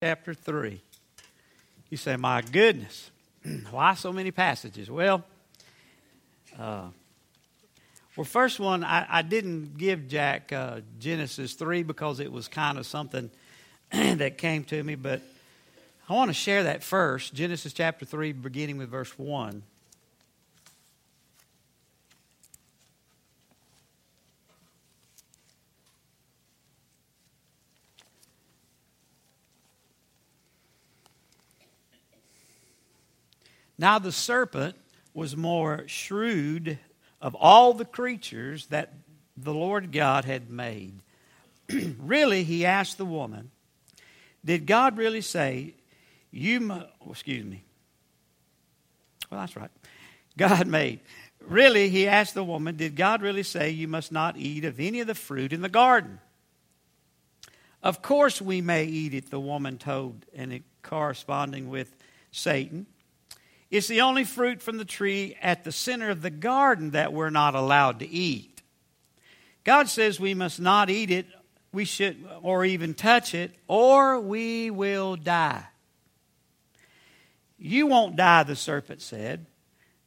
chapter 3. You say, My goodness, why so many passages? Well, uh, well, first one, I, I didn't give Jack uh, Genesis 3 because it was kind of something that came to me, but I want to share that first. Genesis chapter 3, beginning with verse 1. Now the serpent was more shrewd of all the creatures that the Lord God had made. really, he asked the woman, Did God really say, You must, oh, excuse me. Well, that's right. God made. Really, he asked the woman, Did God really say you must not eat of any of the fruit in the garden? Of course, we may eat it, the woman told, and it corresponding with Satan. It's the only fruit from the tree at the center of the garden that we're not allowed to eat. God says we must not eat it, we should or even touch it, or we will die. You won't die, the serpent said.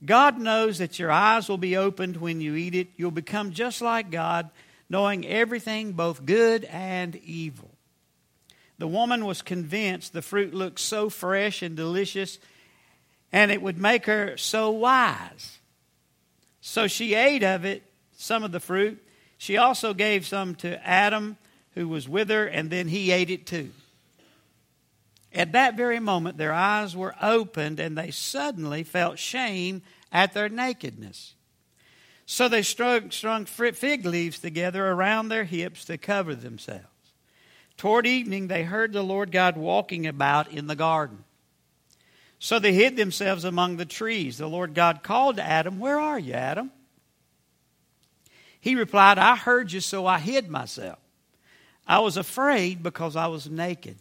God knows that your eyes will be opened when you eat it. You'll become just like God, knowing everything, both good and evil. The woman was convinced the fruit looked so fresh and delicious and it would make her so wise. So she ate of it, some of the fruit. She also gave some to Adam, who was with her, and then he ate it too. At that very moment, their eyes were opened, and they suddenly felt shame at their nakedness. So they strung, strung fig leaves together around their hips to cover themselves. Toward evening, they heard the Lord God walking about in the garden. So they hid themselves among the trees. The Lord God called to Adam, Where are you, Adam? He replied, I heard you, so I hid myself. I was afraid because I was naked.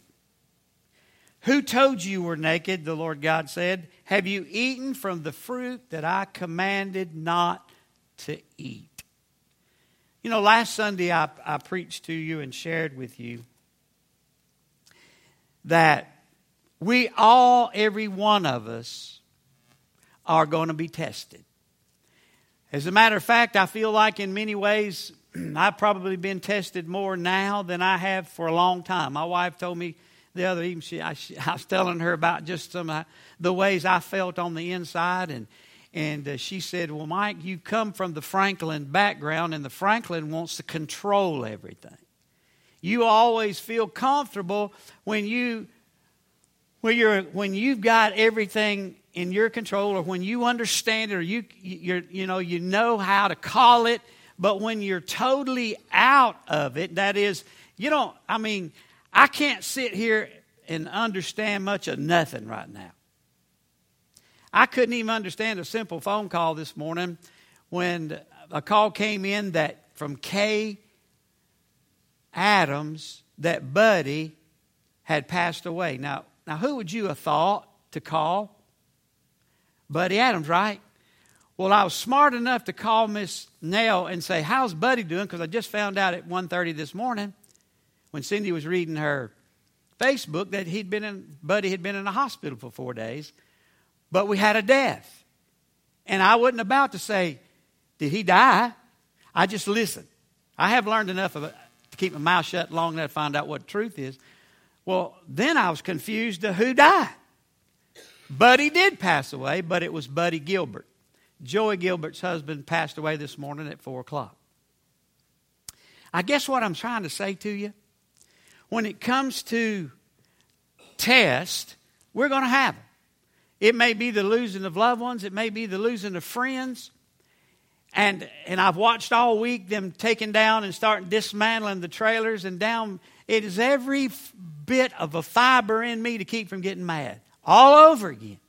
Who told you you were naked? The Lord God said. Have you eaten from the fruit that I commanded not to eat? You know, last Sunday I, I preached to you and shared with you that we all, every one of us, are going to be tested. As a matter of fact, I feel like in many ways I've probably been tested more now than I have for a long time. My wife told me the other evening, she, I, she, I was telling her about just some of the ways I felt on the inside, and and uh, she said, "Well, Mike, you come from the Franklin background, and the Franklin wants to control everything. You always feel comfortable when you when, you're, when you've got everything in your control or when you understand it or you, you you know, you know how to call it, but when you're totally out of it, that is, you don't, I mean, I can't sit here and understand much of nothing right now. I couldn't even understand a simple phone call this morning when a call came in that from Kay Adams that Buddy had passed away. Now, now, who would you have thought to call? Buddy Adams, right? Well, I was smart enough to call Miss Nell and say, "How's Buddy doing?" Because I just found out at 1.30 this morning when Cindy was reading her Facebook that he'd been in, Buddy had been in a hospital for four days, but we had a death, and I wasn't about to say, "Did he die?" I just listened. I have learned enough of it to keep my mouth shut long enough to find out what the truth is. Well, then I was confused to who died. Buddy did pass away, but it was Buddy Gilbert. Joey Gilbert's husband passed away this morning at 4 o'clock. I guess what I'm trying to say to you, when it comes to test, we're going to have them. It may be the losing of loved ones, it may be the losing of friends. And, and I've watched all week them taking down and starting dismantling the trailers and down. It is every bit of a fiber in me to keep from getting mad all over again.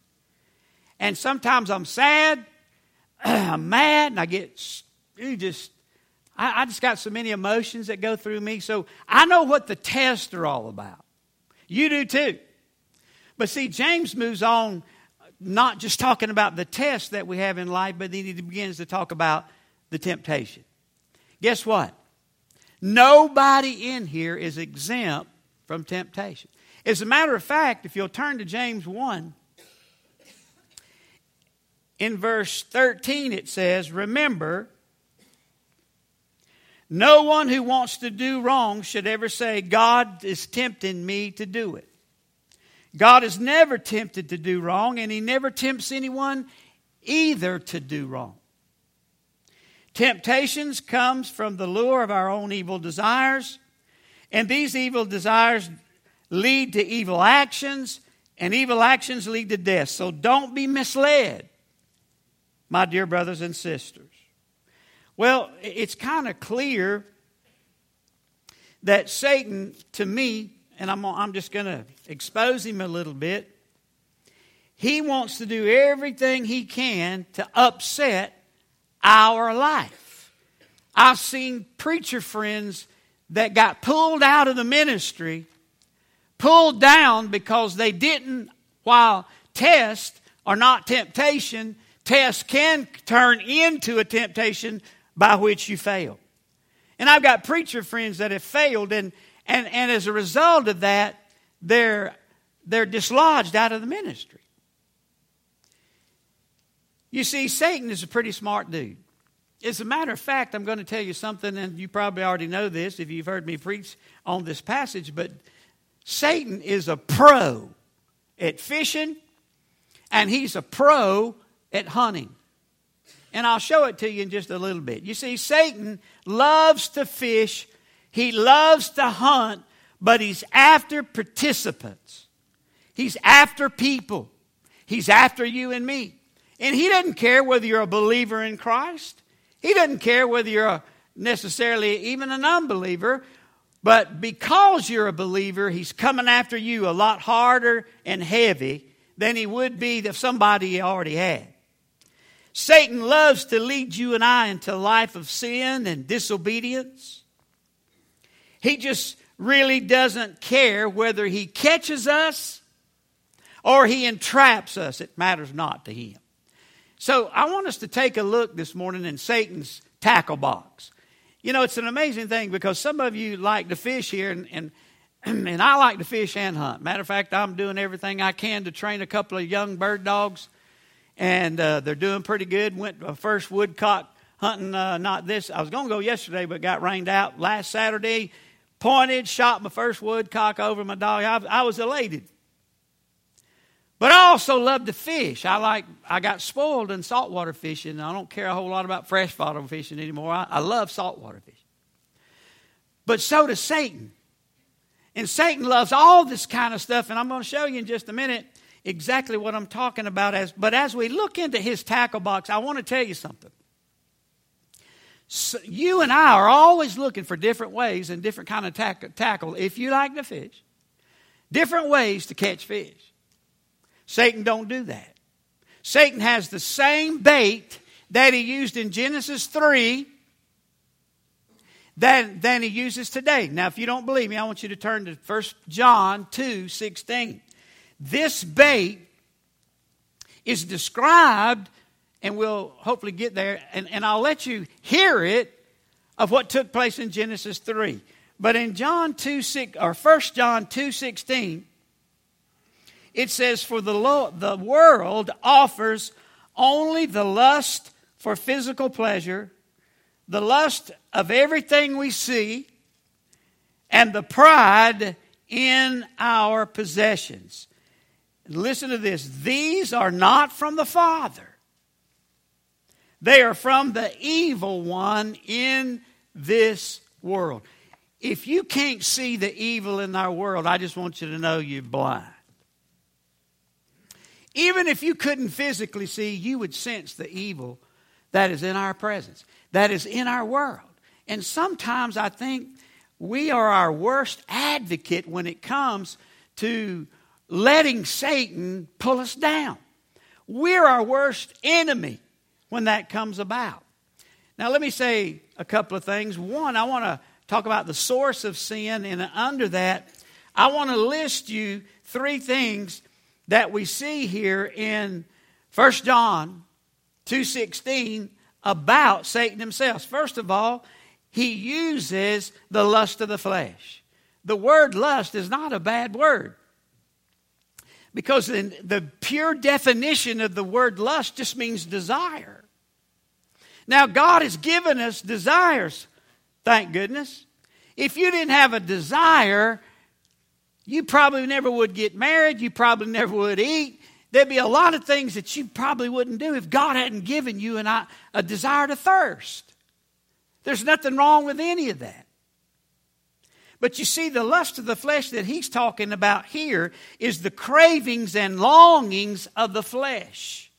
And sometimes I'm sad, I'm mad, and I get you just I, I, just got so many emotions that go through me. So I know what the tests are all about. You do too. But see, James moves on, not just talking about the tests that we have in life, but then he begins to talk about the temptation. Guess what? Nobody in here is exempt from temptation. As a matter of fact, if you'll turn to James 1, in verse 13 it says, Remember, no one who wants to do wrong should ever say, God is tempting me to do it. God is never tempted to do wrong, and He never tempts anyone either to do wrong. Temptations comes from the lure of our own evil desires, and these evil desires lead to evil actions, and evil actions lead to death. So don't be misled, my dear brothers and sisters. Well, it's kind of clear that Satan, to me, and I'm, I'm just going to expose him a little bit. He wants to do everything he can to upset our life. I've seen preacher friends that got pulled out of the ministry, pulled down because they didn't, while tests are not temptation, tests can turn into a temptation by which you fail. And I've got preacher friends that have failed, and, and, and as a result of that, they're, they're dislodged out of the ministry. You see, Satan is a pretty smart dude. As a matter of fact, I'm going to tell you something, and you probably already know this if you've heard me preach on this passage, but Satan is a pro at fishing, and he's a pro at hunting. And I'll show it to you in just a little bit. You see, Satan loves to fish he loves to hunt, but he's after participants. He's after people. He's after you and me. And he doesn't care whether you're a believer in Christ. He doesn't care whether you're a, necessarily even an unbeliever. But because you're a believer, he's coming after you a lot harder and heavy than he would be if somebody already had. Satan loves to lead you and I into a life of sin and disobedience. He just really doesn't care whether he catches us or he entraps us. It matters not to him. So I want us to take a look this morning in Satan's tackle box. You know, it's an amazing thing because some of you like to fish here, and, and, and I like to fish and hunt. Matter of fact, I'm doing everything I can to train a couple of young bird dogs, and uh, they're doing pretty good. Went a first woodcock hunting, uh, not this, I was going to go yesterday, but got rained out. Last Saturday, pointed, shot my first woodcock over my dog. I, I was elated. But I also love to fish. I like I got spoiled in saltwater fishing. I don't care a whole lot about freshwater fishing anymore. I, I love saltwater fishing. But so does Satan. And Satan loves all this kind of stuff, and I'm going to show you in just a minute exactly what I'm talking about. As but as we look into his tackle box, I want to tell you something. So you and I are always looking for different ways and different kind of tack- tackle. If you like to fish, different ways to catch fish. Satan don't do that. Satan has the same bait that he used in Genesis 3 than, than he uses today. Now, if you don't believe me, I want you to turn to 1 John 2 16. This bait is described and we'll hopefully get there, and, and I'll let you hear it of what took place in Genesis 3. But in John 2 6, or 1 John 2 16, it says, For the, lo- the world offers only the lust for physical pleasure, the lust of everything we see, and the pride in our possessions. Listen to this these are not from the Father they are from the evil one in this world. If you can't see the evil in our world, I just want you to know you're blind. Even if you couldn't physically see, you would sense the evil that is in our presence, that is in our world. And sometimes I think we are our worst advocate when it comes to letting Satan pull us down. We're our worst enemy when that comes about. Now, let me say a couple of things. One, I want to talk about the source of sin, and under that, I want to list you three things that we see here in 1 John 2:16 about Satan himself. First of all, he uses the lust of the flesh. The word lust is not a bad word. Because in the pure definition of the word lust just means desire. Now, God has given us desires, thank goodness. If you didn't have a desire, you probably never would get married, you probably never would eat. There'd be a lot of things that you probably wouldn't do if God hadn't given you an, a desire to thirst. There's nothing wrong with any of that. But you see, the lust of the flesh that he's talking about here is the cravings and longings of the flesh.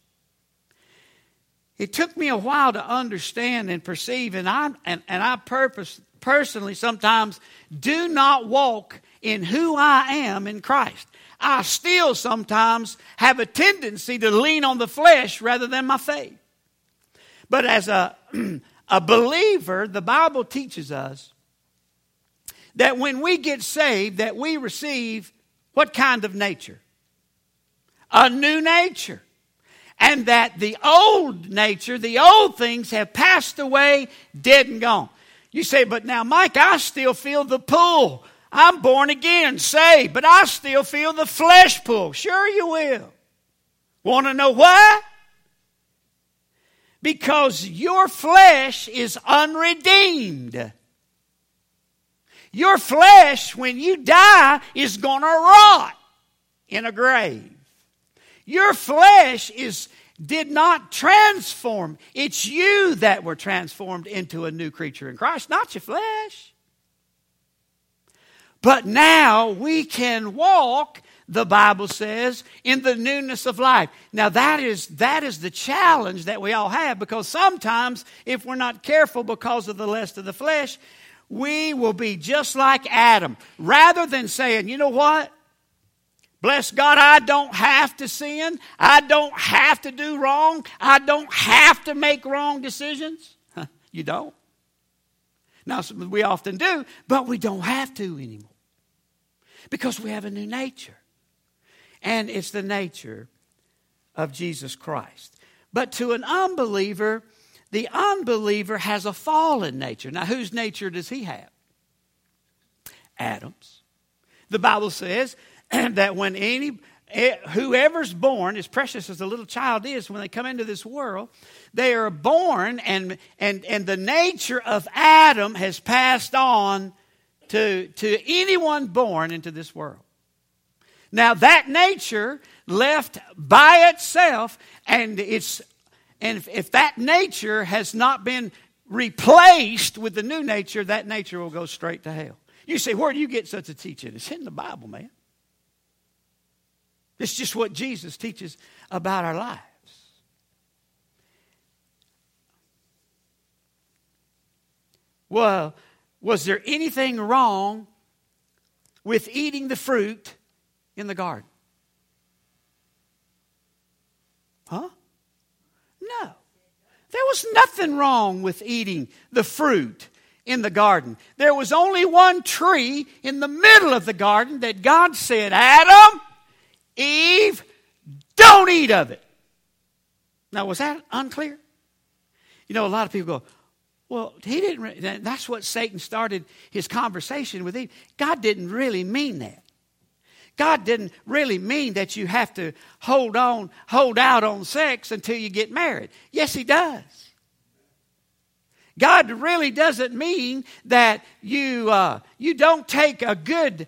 It took me a while to understand and perceive, and I, and, and I purpose, personally sometimes do not walk in who I am in Christ. I still sometimes have a tendency to lean on the flesh rather than my faith. But as a, a believer, the Bible teaches us that when we get saved, that we receive what kind of nature? A new nature. And that the old nature, the old things have passed away, dead and gone. You say, but now, Mike, I still feel the pull. I'm born again, saved, but I still feel the flesh pull. Sure, you will. Want to know why? Because your flesh is unredeemed. Your flesh, when you die, is going to rot in a grave. Your flesh is did not transform. It's you that were transformed into a new creature in Christ, not your flesh. But now we can walk, the Bible says, in the newness of life. Now that is that is the challenge that we all have because sometimes if we're not careful because of the lust of the flesh, we will be just like Adam. Rather than saying, you know what? Bless God, I don't have to sin. I don't have to do wrong. I don't have to make wrong decisions. you don't. Now, we often do, but we don't have to anymore because we have a new nature. And it's the nature of Jesus Christ. But to an unbeliever, the unbeliever has a fallen nature. Now, whose nature does he have? Adam's. The Bible says that when any eh, whoever's born, as precious as a little child is, when they come into this world, they are born, and and and the nature of Adam has passed on to to anyone born into this world. Now that nature left by itself, and it's and if, if that nature has not been replaced with the new nature, that nature will go straight to hell. You say, where do you get such a teaching? It's in the Bible, man. It's just what Jesus teaches about our lives. Well, was there anything wrong with eating the fruit in the garden? Huh? No. There was nothing wrong with eating the fruit in the garden. There was only one tree in the middle of the garden that God said, Adam, Eve, don't eat of it. Now, was that unclear? You know, a lot of people go, well, he didn't. That's what Satan started his conversation with Eve. God didn't really mean that. God didn't really mean that you have to hold on, hold out on sex until you get married. Yes, He does. God really doesn't mean that you uh, you don't take a good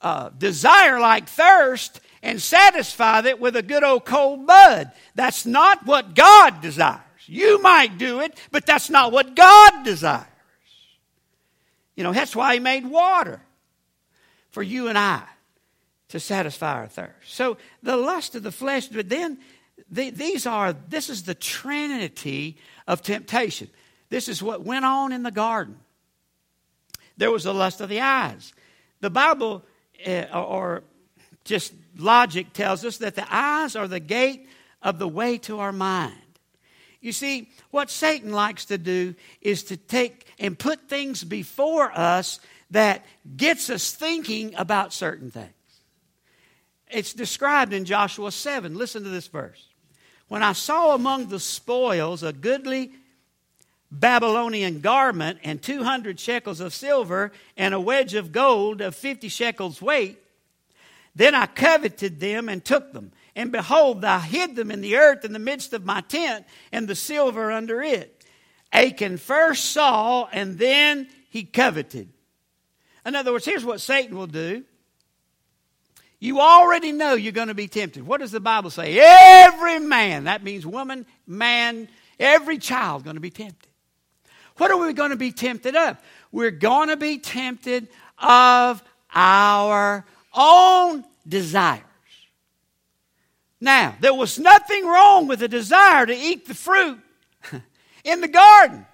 uh, desire like thirst and satisfy it with a good old cold bud. That's not what God desires. You might do it, but that's not what God desires. You know, that's why He made water for you and I to satisfy our thirst. So the lust of the flesh, but then the, these are, this is the trinity of temptation. This is what went on in the garden. There was the lust of the eyes. The Bible, uh, or just logic, tells us that the eyes are the gate of the way to our mind. You see, what Satan likes to do is to take and put things before us that gets us thinking about certain things. It's described in Joshua 7. Listen to this verse. When I saw among the spoils a goodly Babylonian garment and 200 shekels of silver and a wedge of gold of 50 shekels weight, Then I coveted them and took them. And behold, I hid them in the earth in the midst of my tent, and the silver under it. Achan first saw, and then he coveted. In other words, here's what Satan will do. You already know you're going to be tempted. What does the Bible say? Every man, that means woman, man, every child going to be tempted. What are we going to be tempted of? We're going to be tempted of our own desires. Now, there was nothing wrong with the desire to eat the fruit in the garden.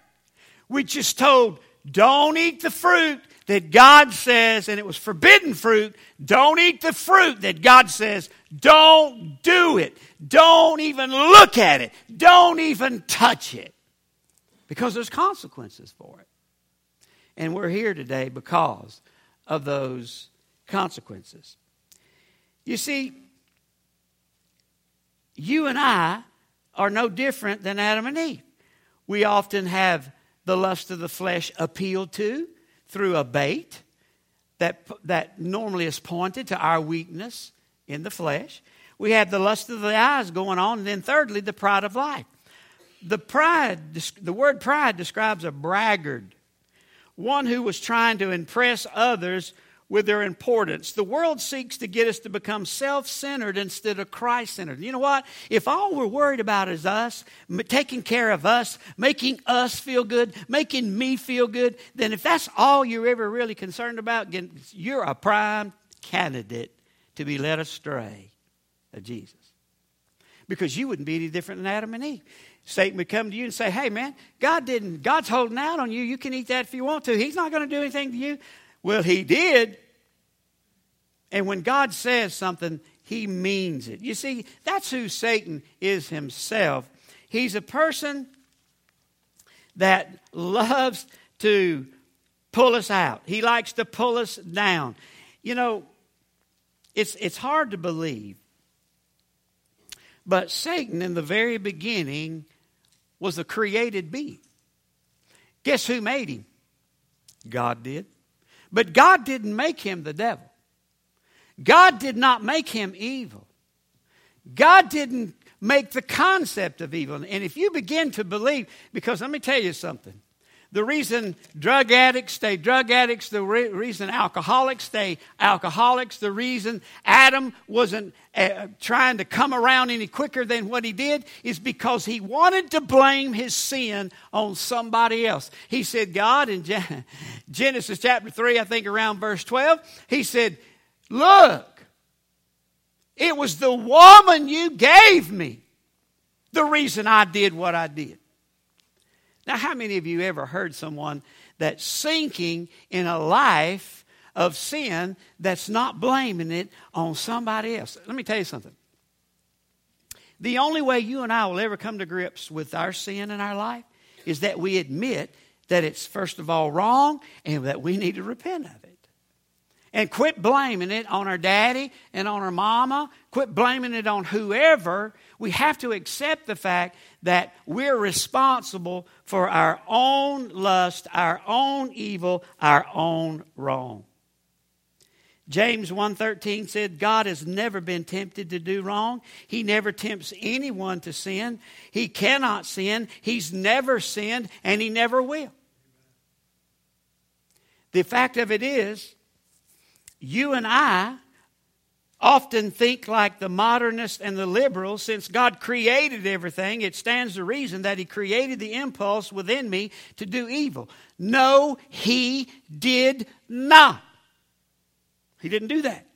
We just told, don't eat the fruit that God says, and it was forbidden fruit. Don't eat the fruit that God says, don't do it. Don't even look at it. Don't even touch it. Because there's consequences for it. And we're here today because of those consequences. You see, you and I are no different than Adam and Eve. We often have the lust of the flesh appealed to through a bait that, that normally is pointed to our weakness in the flesh. We have the lust of the eyes going on, and then thirdly, the pride of life. The pride, the word pride describes a braggart, one who was trying to impress others with their importance. The world seeks to get us to become self centered instead of Christ centered. You know what? If all we're worried about is us, taking care of us, making us feel good, making me feel good, then if that's all you're ever really concerned about, you're a prime candidate to be led astray of Jesus. Because you wouldn't be any different than Adam and Eve. Satan would come to you and say, Hey, man, God didn't, God's holding out on you. You can eat that if you want to. He's not going to do anything to you. Well, he did. And when God says something, he means it. You see, that's who Satan is himself. He's a person that loves to pull us out, he likes to pull us down. You know, it's, it's hard to believe, but Satan, in the very beginning, was a created being. Guess who made him? God did. But God didn't make him the devil. God did not make him evil. God didn't make the concept of evil. And if you begin to believe, because let me tell you something the reason drug addicts stay drug addicts, the re- reason alcoholics stay alcoholics, the reason Adam wasn't uh, trying to come around any quicker than what he did is because he wanted to blame his sin on somebody else. He said, God, in Genesis chapter 3, I think around verse 12, he said, Look, it was the woman you gave me the reason I did what I did. Now, how many of you ever heard someone that's sinking in a life of sin that's not blaming it on somebody else? Let me tell you something. The only way you and I will ever come to grips with our sin in our life is that we admit that it's first of all wrong and that we need to repent of it. And quit blaming it on our daddy and on our mama. Quit blaming it on whoever. We have to accept the fact that we're responsible for our own lust, our own evil, our own wrong. James 1:13 said God has never been tempted to do wrong. He never tempts anyone to sin. He cannot sin. He's never sinned and he never will. The fact of it is you and I often think like the modernists and the liberals. Since God created everything, it stands to reason that He created the impulse within me to do evil. No, He did not. He didn't do that.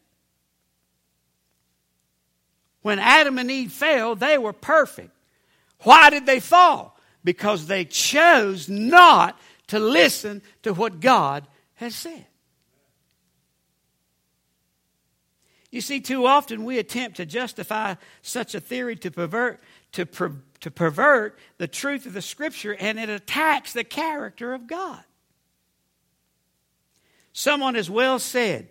When Adam and Eve fell, they were perfect. Why did they fall? Because they chose not to listen to what God has said. You see, too often we attempt to justify such a theory to pervert, to, per, to pervert the truth of the Scripture, and it attacks the character of God. Someone has well said,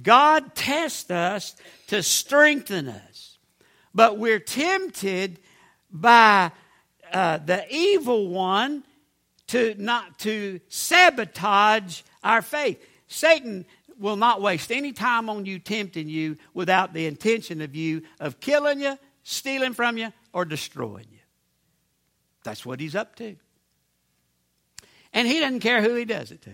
God tests us to strengthen us, but we're tempted by uh, the evil one to not to sabotage our faith. Satan will not waste any time on you tempting you without the intention of you of killing you, stealing from you, or destroying you. That's what he's up to. And he doesn't care who he does it to.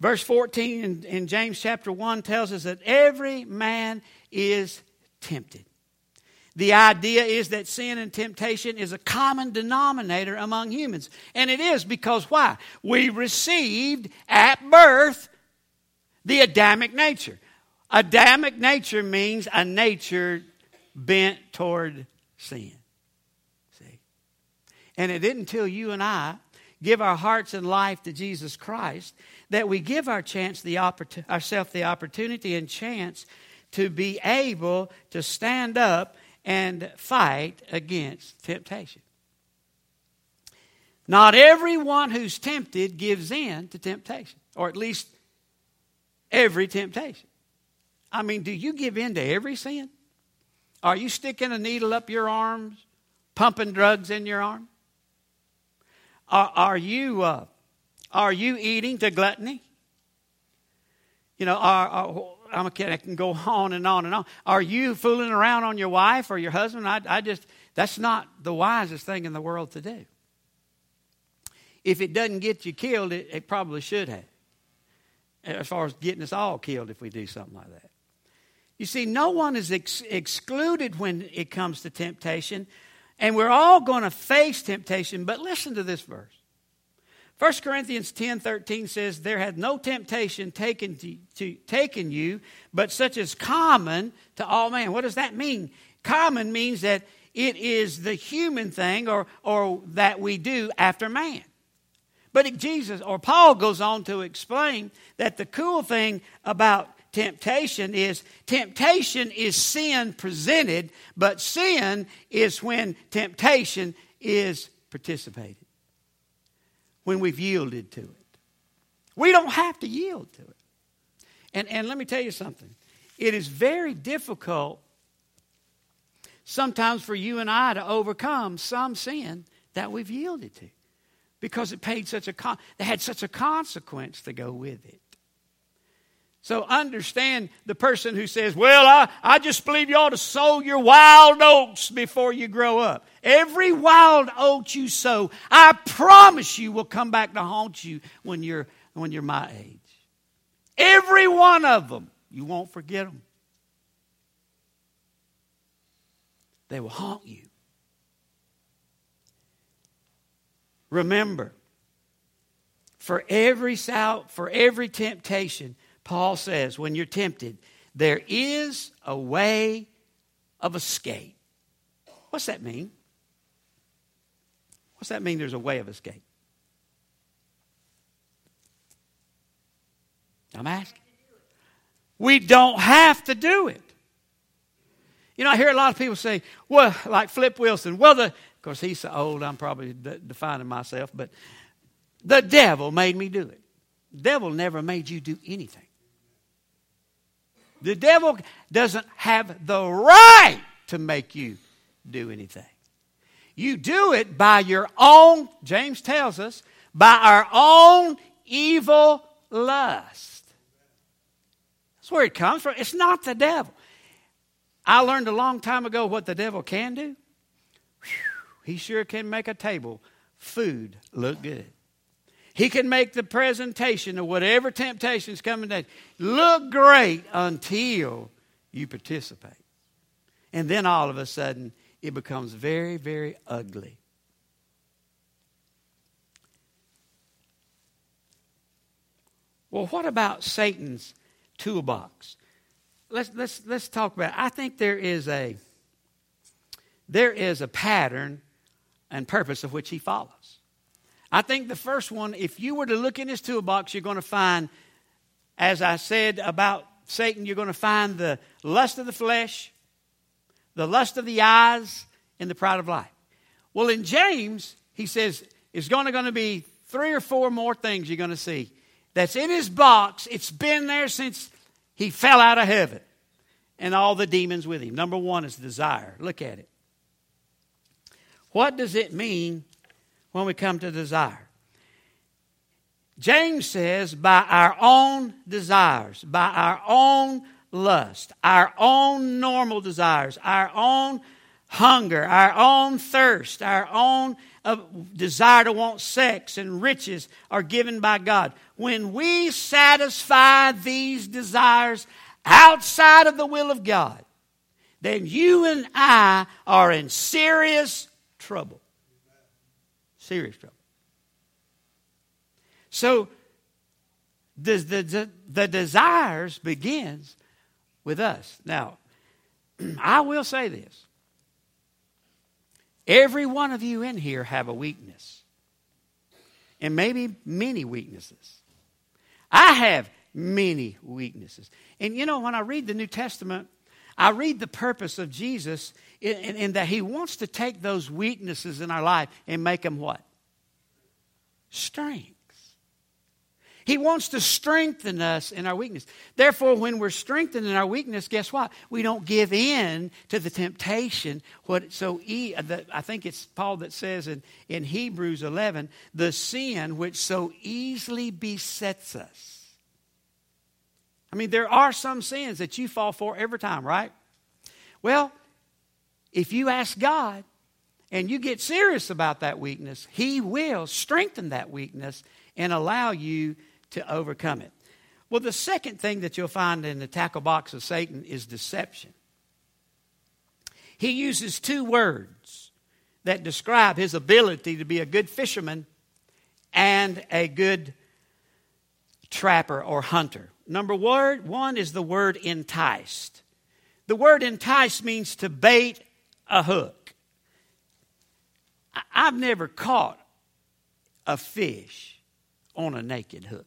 Verse 14 in, in, James chapter 1 tells us that every man is tempted. The idea is that sin and temptation is a common denominator among humans. And it is because why? We received at birth the Adamic nature. Adamic nature means a nature bent toward sin. See? And it isn't until you and I give our hearts and life to Jesus Christ that we give our chance the oppor- ourselves the opportunity and chance to be able to stand up and fight against temptation. Not everyone who's tempted gives in to temptation, or at least every temptation. I mean, do you give in to every sin? Are you sticking a needle up your arms, pumping drugs in your arm? Are, are you uh, are you eating to gluttony? You know, are, are I'm kid. I can go on and on and on. Are you fooling around on your wife or your husband? I, I just, that's not the wisest thing in the world to do. If it doesn't get you killed, it, it probably should have. As far as getting us all killed if we do something like that. You see, no one is ex- excluded when it comes to temptation, and we're all going to face temptation. But listen to this verse 1 Corinthians 10 13 says, There had no temptation taken, to, to, taken you, but such as common to all men. What does that mean? Common means that it is the human thing or, or that we do after man. But Jesus or Paul goes on to explain that the cool thing about temptation is temptation is sin presented, but sin is when temptation is participated when we've yielded to it. We don't have to yield to it. And, and let me tell you something it is very difficult sometimes for you and I to overcome some sin that we've yielded to because it paid such a con- had such a consequence to go with it. So understand the person who says, Well, I, I just believe you ought to sow your wild oats before you grow up. Every wild oat you sow, I promise you will come back to haunt you when you're, when you're my age. Every one of them. You won't forget them. They will haunt you. Remember, for every for every temptation, Paul says, when you're tempted, there is a way of escape. What's that mean? What's that mean there's a way of escape? I'm asking. We don't have to do it. You know, I hear a lot of people say, well, like Flip Wilson, well, the, of course, he's so old, I'm probably de- defining myself, but the devil made me do it. The devil never made you do anything. The devil doesn't have the right to make you do anything. You do it by your own, James tells us, by our own evil lust. That's where it comes from. It's not the devil. I learned a long time ago what the devil can do. Whew, he sure can make a table, food look good. He can make the presentation of whatever temptation is coming down look great until you participate. And then all of a sudden, it becomes very, very ugly. Well, what about Satan's toolbox? Let's, let's, let's talk about it. I think there is a there is a pattern and purpose of which he follows. I think the first one, if you were to look in his toolbox, you're going to find, as I said about Satan, you're going to find the lust of the flesh, the lust of the eyes, and the pride of life. Well, in James, he says it's going to, going to be three or four more things you're going to see. That's in his box. It's been there since he fell out of heaven and all the demons with him. Number one is desire. Look at it. What does it mean when we come to desire. James says, by our own desires, by our own lust, our own normal desires, our own hunger, our own thirst, our own uh, desire to want sex and riches are given by God. When we satisfy these desires outside of the will of God, then you and I are in serious trouble. Serious trouble. So the, the, the desires begins with us. Now, I will say this. Every one of you in here have a weakness. And maybe many weaknesses. I have many weaknesses. And you know, when I read the New Testament, I read the purpose of Jesus in, in, that he wants to take those weaknesses in our life and make them what? Strengths. He wants to strengthen us in our weakness. Therefore, when we're strengthened in our weakness, guess what? We don't give in to the temptation. What so uh, the, I think it's Paul that says in, in Hebrews 11, the sin which so easily besets us. I mean, there are some sins that you fall for every time, right? Well, if you ask God and you get serious about that weakness, He will strengthen that weakness and allow you to overcome it. Well, the second thing that you'll find in the tackle box of Satan is deception. He uses two words that describe his ability to be a good fisherman and a good trapper or hunter. Number one is the word enticed. The word entice means to bait a hook. I've never caught a fish on a naked hook.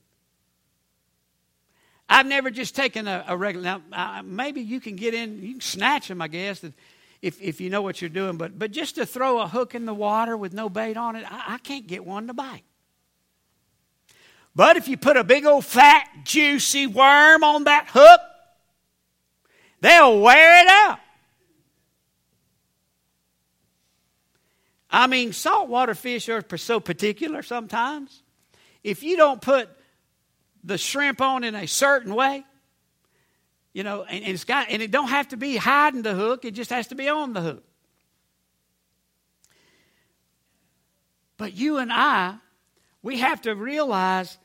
I've never just taken a, a regular. Now, maybe you can get in, you can snatch them, I guess, if, if you know what you're doing. But, but just to throw a hook in the water with no bait on it, I, I can't get one to bite. But if you put a big old fat, juicy worm on that hook, they'll wear it out. I mean, saltwater fish are so particular sometimes. If you don't put the shrimp on in a certain way, you know, and, and it's got and it don't have to be hiding the hook, it just has to be on the hook. But you and I, we have to realize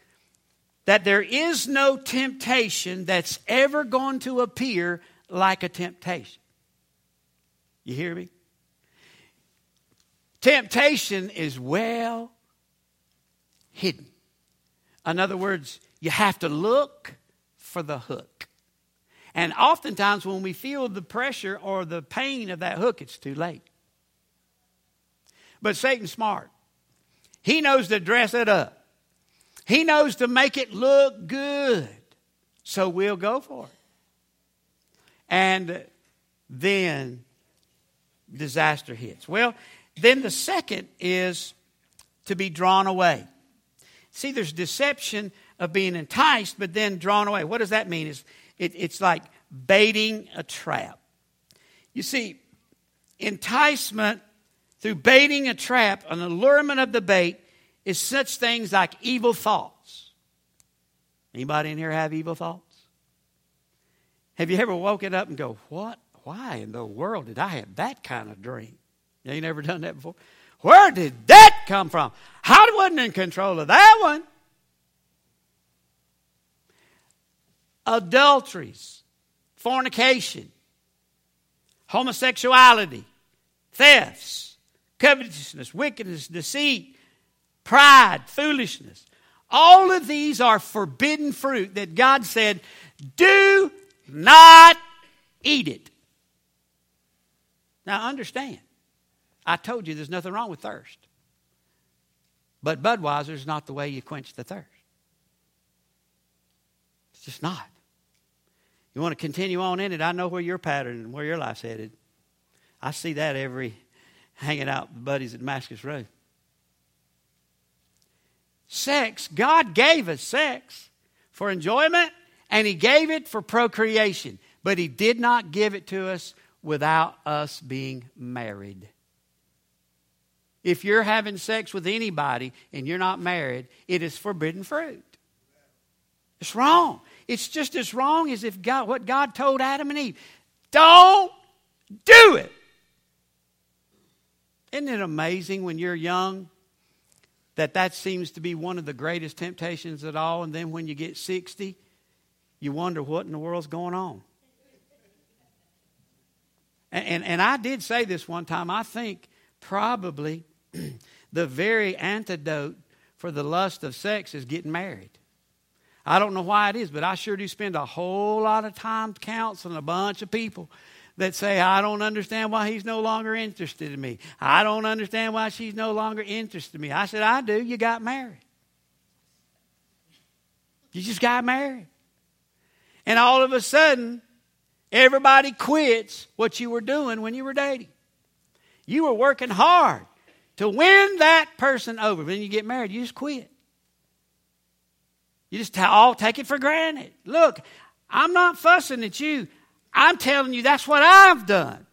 that there is no temptation that's ever going to appear like a temptation. You hear me? Temptation is well hidden. In other words, you have to look for the hook. And oftentimes, when we feel the pressure or the pain of that hook, it's too late. But Satan's smart. He knows to dress it up. He knows to make it look good. So we'll go for it. And then disaster hits. Well, then the second is to be drawn away. See, there's deception of being enticed, but then drawn away. What does that mean? It's, it, it's like baiting a trap. You see, enticement through baiting a trap, an allurement of the bait, is such things like evil thoughts. Anybody in here have evil thoughts? Have you ever woken up and go, What? Why in the world did I have that kind of dream? You ain't never done that before? Where did that come from? I wasn't in control of that one. Adulteries, fornication, homosexuality, thefts, covetousness, wickedness, deceit, pride, foolishness. All of these are forbidden fruit that God said, do not eat it. Now understand, I told you there's nothing wrong with thirst. But Budweiser is not the way you quench the thirst. It's just not. You want to continue on in it? I know where your pattern and where your life's headed. I see that every hanging out with buddies at Damascus Road. Sex, God gave us sex for enjoyment and He gave it for procreation, but He did not give it to us without us being married. If you're having sex with anybody and you're not married, it is forbidden fruit. It's wrong. It's just as wrong as if God, what God told Adam and Eve. Don't do it. Isn't it amazing when you're young that that seems to be one of the greatest temptations at all, and then when you get 60, you wonder what in the world's going on? And, and, and I did say this one time. I think probably the very antidote for the lust of sex is getting married. I don't know why it is, but I sure do spend a whole lot of time counseling a bunch of people that say, I don't understand why he's no longer interested in me. I don't understand why she's no longer interested in me. I said, I do. You got married. You just got married. And all of a sudden, everybody quits what you were doing when you were dating. You were working hard to win that person over. When you get married, you just quit. You just all take it for granted. Look, I'm not fussing at you. I'm telling you that's what I've done.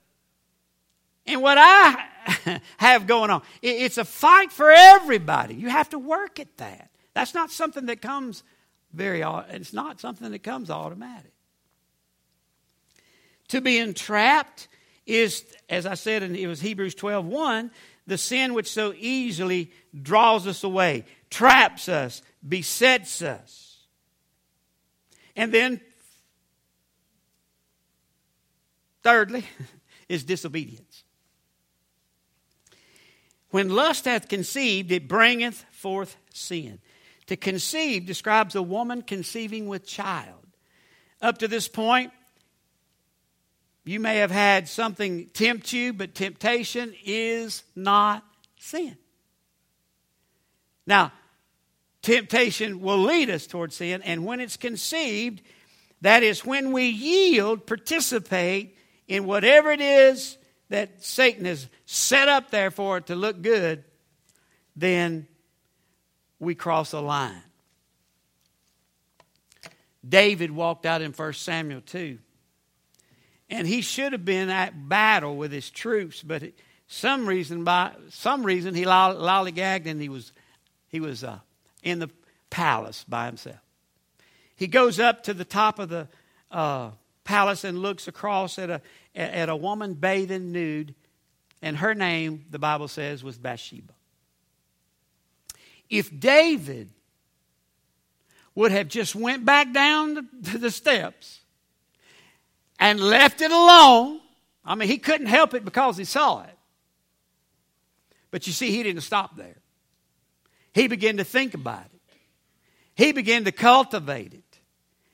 And what I have going on. It's a fight for everybody. You have to work at that. That's not something that comes very it's not something that comes automatic. To be entrapped is, as I said, and it was Hebrews 12 1, the sin which so easily draws us away, traps us, besets us. And then, thirdly, is disobedience. When lust hath conceived, it bringeth forth sin. To conceive describes a woman conceiving with child. Up to this point, you may have had something tempt you, but temptation is not sin. Now, temptation will lead us towards sin, and when it's conceived, that is when we yield, participate in whatever it is that Satan has set up there for it to look good, then we cross a line. David walked out in 1 Samuel 2. And he should have been at battle with his troops, but some reason by some reason he lollygagged and he was he was uh, in the palace by himself. He goes up to the top of the uh, palace and looks across at a at a woman bathing nude, and her name, the Bible says, was Bathsheba. If David would have just went back down to the steps and left it alone, I mean, he couldn't help it because he saw it. But you see, he didn't stop there. He began to think about it. He began to cultivate it.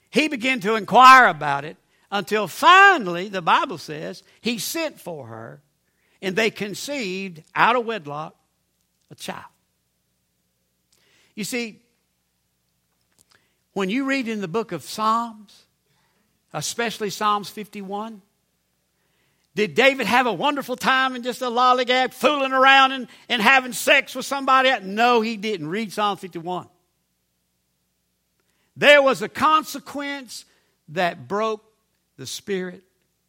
He began to inquire about it until finally, the Bible says, he sent for her and they conceived out of wedlock a child. You see, when you read in the book of Psalms, especially Psalms 51, did David have a wonderful time and just a lollygag, fooling around and, and having sex with somebody? No, he didn't. Read Psalm 51. There was a consequence that broke the spirit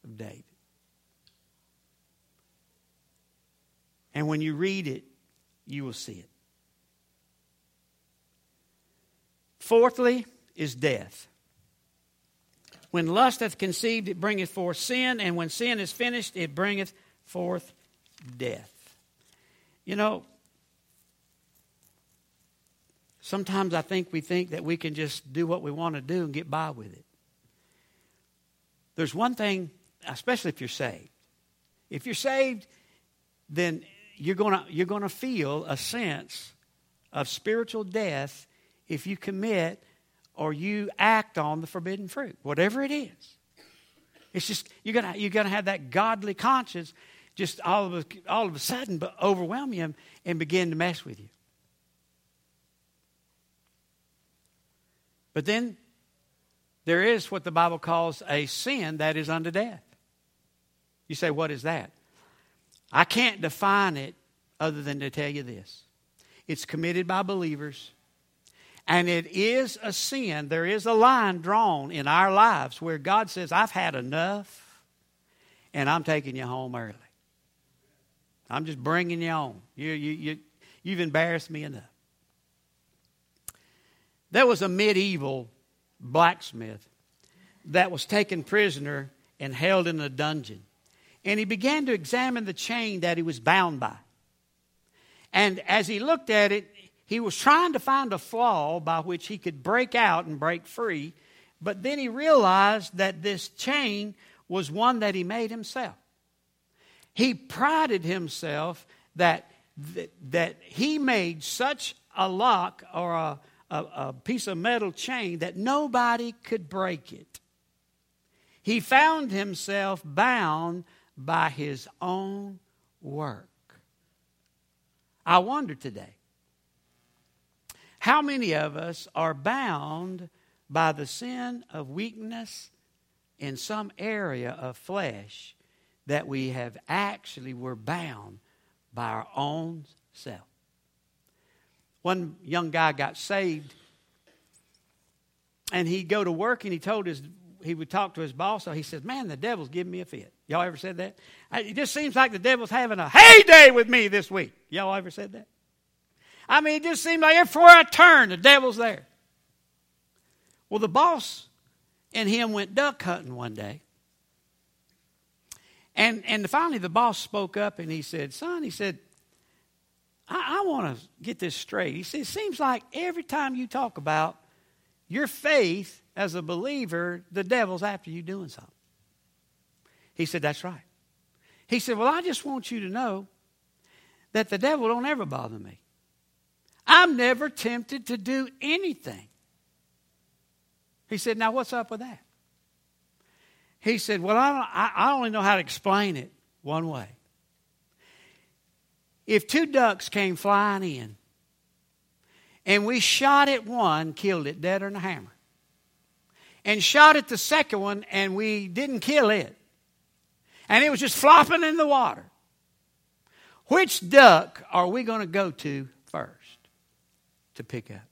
of David. And when you read it, you will see it. Fourthly, is death. When lust hath conceived, it bringeth forth sin, and when sin is finished, it bringeth forth death. You know, sometimes I think we think that we can just do what we want to do and get by with it. There's one thing, especially if you're saved. If you're saved, then you're going you're to feel a sense of spiritual death if you commit or you act on the forbidden fruit, whatever it is. It's just you're gonna you're gonna have that godly conscience just all of a, all of a sudden but overwhelm you and begin to mess with you. But then there is what the Bible calls a sin that is unto death. You say, what is that? I can't define it other than to tell you this. It's committed by believers and it is a sin. There is a line drawn in our lives where God says, I've had enough and I'm taking you home early. I'm just bringing you on. You, you, you, you've embarrassed me enough. There was a medieval blacksmith that was taken prisoner and held in a dungeon. And he began to examine the chain that he was bound by. And as he looked at it, he was trying to find a flaw by which he could break out and break free. But then he realized that this chain was one that he made himself. He prided himself that, that, that he made such a lock or a, a, a piece of metal chain that nobody could break it. He found himself bound by his own work. I wonder today how many of us are bound by the sin of weakness in some area of flesh that we have actually were bound by our own self. One young guy got saved and he'd go to work and he told his he would talk to his boss. So he says, "Man, the devil's giving me a fit." Y'all ever said that? It just seems like the devil's having a heyday with me this week. Y'all ever said that? I mean, it just seemed like everywhere I turned, the devil's there. Well, the boss and him went duck hunting one day. And, and finally, the boss spoke up and he said, Son, he said, I, I want to get this straight. He said, It seems like every time you talk about your faith as a believer, the devil's after you doing something. He said, That's right. He said, Well, I just want you to know that the devil don't ever bother me. I'm never tempted to do anything. He said, Now what's up with that? He said, Well, I, I, only know how to explain it one way. If two ducks came flying in and we shot at one, killed it dead than a hammer, and shot at the second one and we didn't kill it, and it was just flopping in the water, which duck are we going to go to to pick up?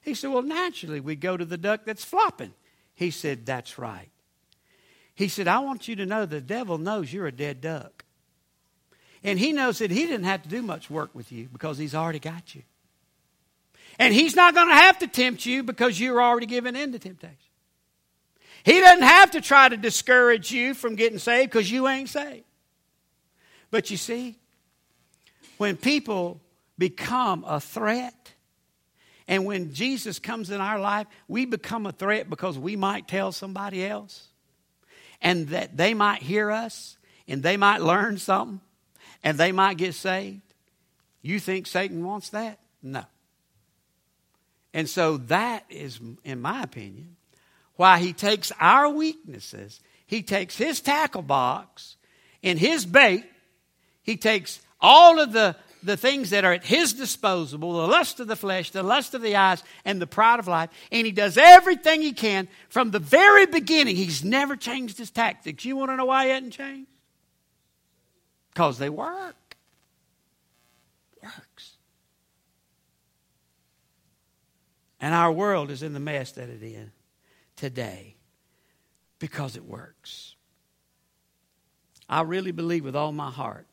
He said, Well, naturally, we go to the duck that's flopping. He said, That's right. He said, I want you to know the devil knows you're a dead duck. And he knows that he didn't have to do much work with you because he's already got you. And he's not going to have to tempt you because you're already given in to temptation. He doesn't have to try to discourage you from getting saved because you ain't saved. But you see, when people become a threat, and when Jesus comes in our life, we become a threat because we might tell somebody else and that they might hear us and they might learn something and they might get saved. You think Satan wants that? No. And so that is, in my opinion, why he takes our weaknesses, he takes his tackle box and his bait, he takes all of the the things that are at his disposal the lust of the flesh, the lust of the eyes, and the pride of life. And he does everything he can from the very beginning. He's never changed his tactics. You want to know why he hasn't changed? Because they work. Works. And our world is in the mess that it is today because it works. I really believe with all my heart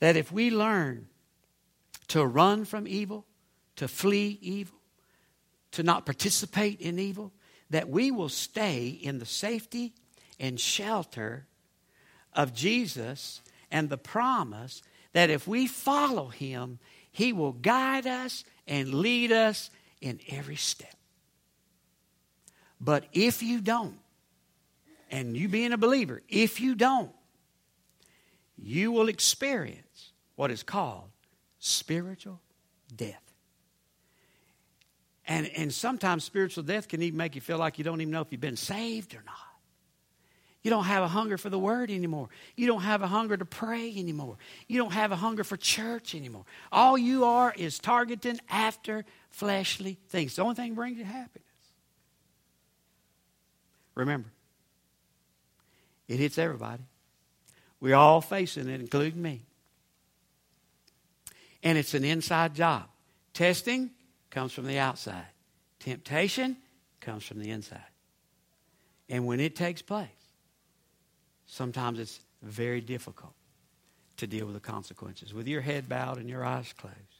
that if we learn to run from evil, to flee evil, to not participate in evil, that we will stay in the safety and shelter of Jesus and the promise that if we follow him, he will guide us and lead us in every step. But if you don't, and you being a believer, if you don't, you will experience what is called spiritual death. And, and sometimes spiritual death can even make you feel like you don't even know if you've been saved or not. You don't have a hunger for the word anymore. You don't have a hunger to pray anymore. You don't have a hunger for church anymore. All you are is targeting after fleshly things. The only thing that brings you happiness. Remember, it hits everybody. We're all facing it, including me and it's an inside job. Testing comes from the outside, temptation comes from the inside. And when it takes place, sometimes it's very difficult. to deal with the consequences with your head bowed and your eyes closed.